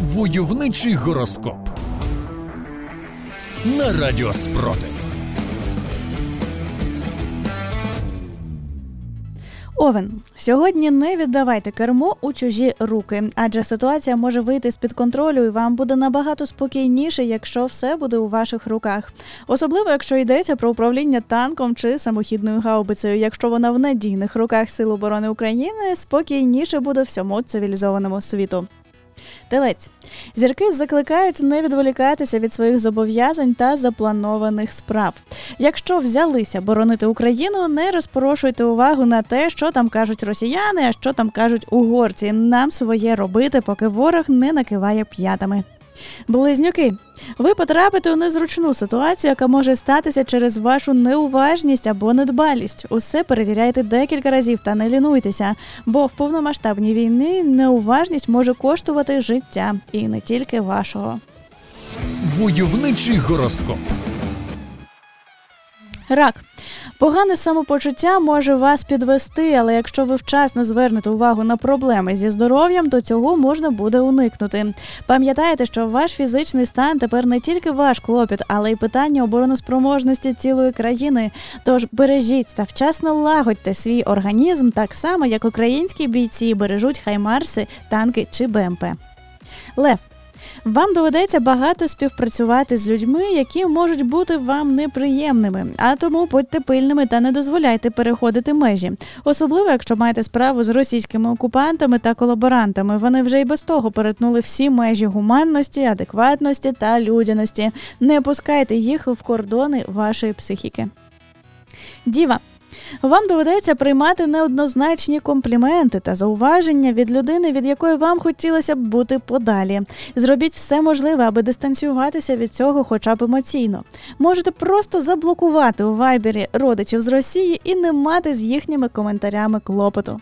Войовничий гороскоп на Радіо Спротив. Овен, сьогодні не віддавайте кермо у чужі руки, адже ситуація може вийти з під контролю, і вам буде набагато спокійніше, якщо все буде у ваших руках. Особливо, якщо йдеться про управління танком чи самохідною гаубицею. Якщо вона в надійних руках Сил оборони України, спокійніше буде всьому цивілізованому світу. Телець зірки закликають не відволікатися від своїх зобов'язань та запланованих справ. Якщо взялися боронити Україну, не розпорошуйте увагу на те, що там кажуть росіяни, а що там кажуть угорці. Нам своє робити, поки ворог не накиває п'ятами. Близнюки, ви потрапите у незручну ситуацію, яка може статися через вашу неуважність або недбалість. Усе перевіряйте декілька разів та не лінуйтеся, бо в повномасштабній війні неуважність може коштувати життя і не тільки вашого. Войовничий гороскоп. Рак. Погане самопочуття може вас підвести, але якщо ви вчасно звернете увагу на проблеми зі здоров'ям, то цього можна буде уникнути. Пам'ятайте, що ваш фізичний стан тепер не тільки ваш клопіт, але й питання обороноспроможності цілої країни. Тож бережіть та вчасно лагодьте свій організм так само, як українські бійці бережуть хаймарси, танки чи БМП. Лев. Вам доведеться багато співпрацювати з людьми, які можуть бути вам неприємними, а тому будьте пильними та не дозволяйте переходити межі, особливо якщо маєте справу з російськими окупантами та колаборантами. Вони вже й без того перетнули всі межі гуманності, адекватності та людяності. Не пускайте їх в кордони вашої психіки. Діва. Вам доведеться приймати неоднозначні компліменти та зауваження від людини, від якої вам хотілося б бути подалі. Зробіть все можливе, аби дистанціюватися від цього, хоча б емоційно. Можете просто заблокувати у вайбері родичів з Росії і не мати з їхніми коментарями клопоту.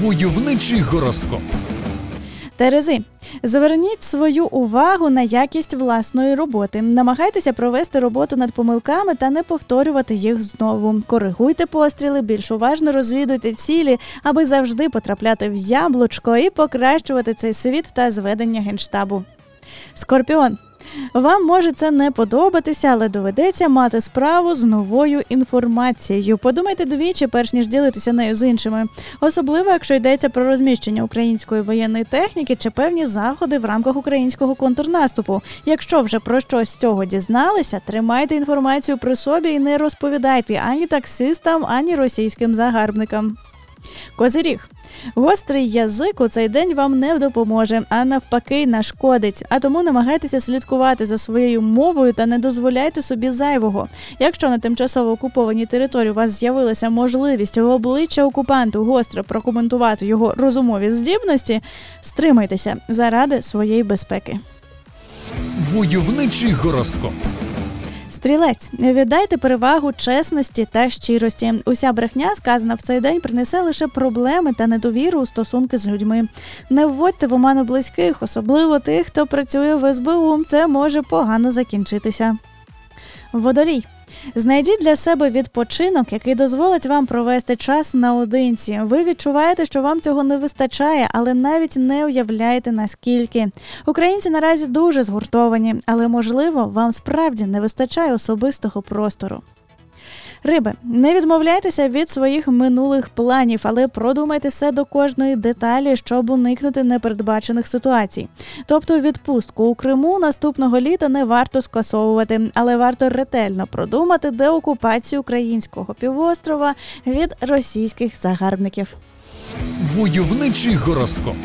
Войовничий гороскоп. Терези, зверніть свою увагу на якість власної роботи. Намагайтеся провести роботу над помилками та не повторювати їх знову. Коригуйте постріли, більш уважно розвідуйте цілі, аби завжди потрапляти в яблучко і покращувати цей світ та зведення генштабу. Скорпіон. Вам може це не подобатися, але доведеться мати справу з новою інформацією. Подумайте двічі, перш ніж ділитися нею з іншими, особливо якщо йдеться про розміщення української воєнної техніки чи певні заходи в рамках українського контрнаступу. Якщо вже про щось з цього дізналися, тримайте інформацію при собі і не розповідайте ані таксистам, ані російським загарбникам. Козиріг. Гострий язик у цей день вам не допоможе, а навпаки, нашкодить. А тому намагайтеся слідкувати за своєю мовою та не дозволяйте собі зайвого. Якщо на тимчасово окупованій території у вас з'явилася можливість в обличчя окупанту гостро прокоментувати його розумові здібності, стримайтеся заради своєї безпеки. Войовничий гороскоп. Стрілець, віддайте перевагу чесності та щирості. Уся брехня, сказана в цей день, принесе лише проблеми та недовіру у стосунки з людьми. Не вводьте в оману близьких, особливо тих, хто працює в СБУ. Це може погано закінчитися. Водолій. Знайдіть для себе відпочинок, який дозволить вам провести час наодинці. Ви відчуваєте, що вам цього не вистачає, але навіть не уявляєте наскільки. Українці наразі дуже згуртовані, але можливо вам справді не вистачає особистого простору. Риби, не відмовляйтеся від своїх минулих планів, але продумайте все до кожної деталі, щоб уникнути непередбачених ситуацій. Тобто, відпустку у Криму наступного літа не варто скасовувати, але варто ретельно продумати деокупацію українського півострова від російських загарбників. Войовничий гороскоп.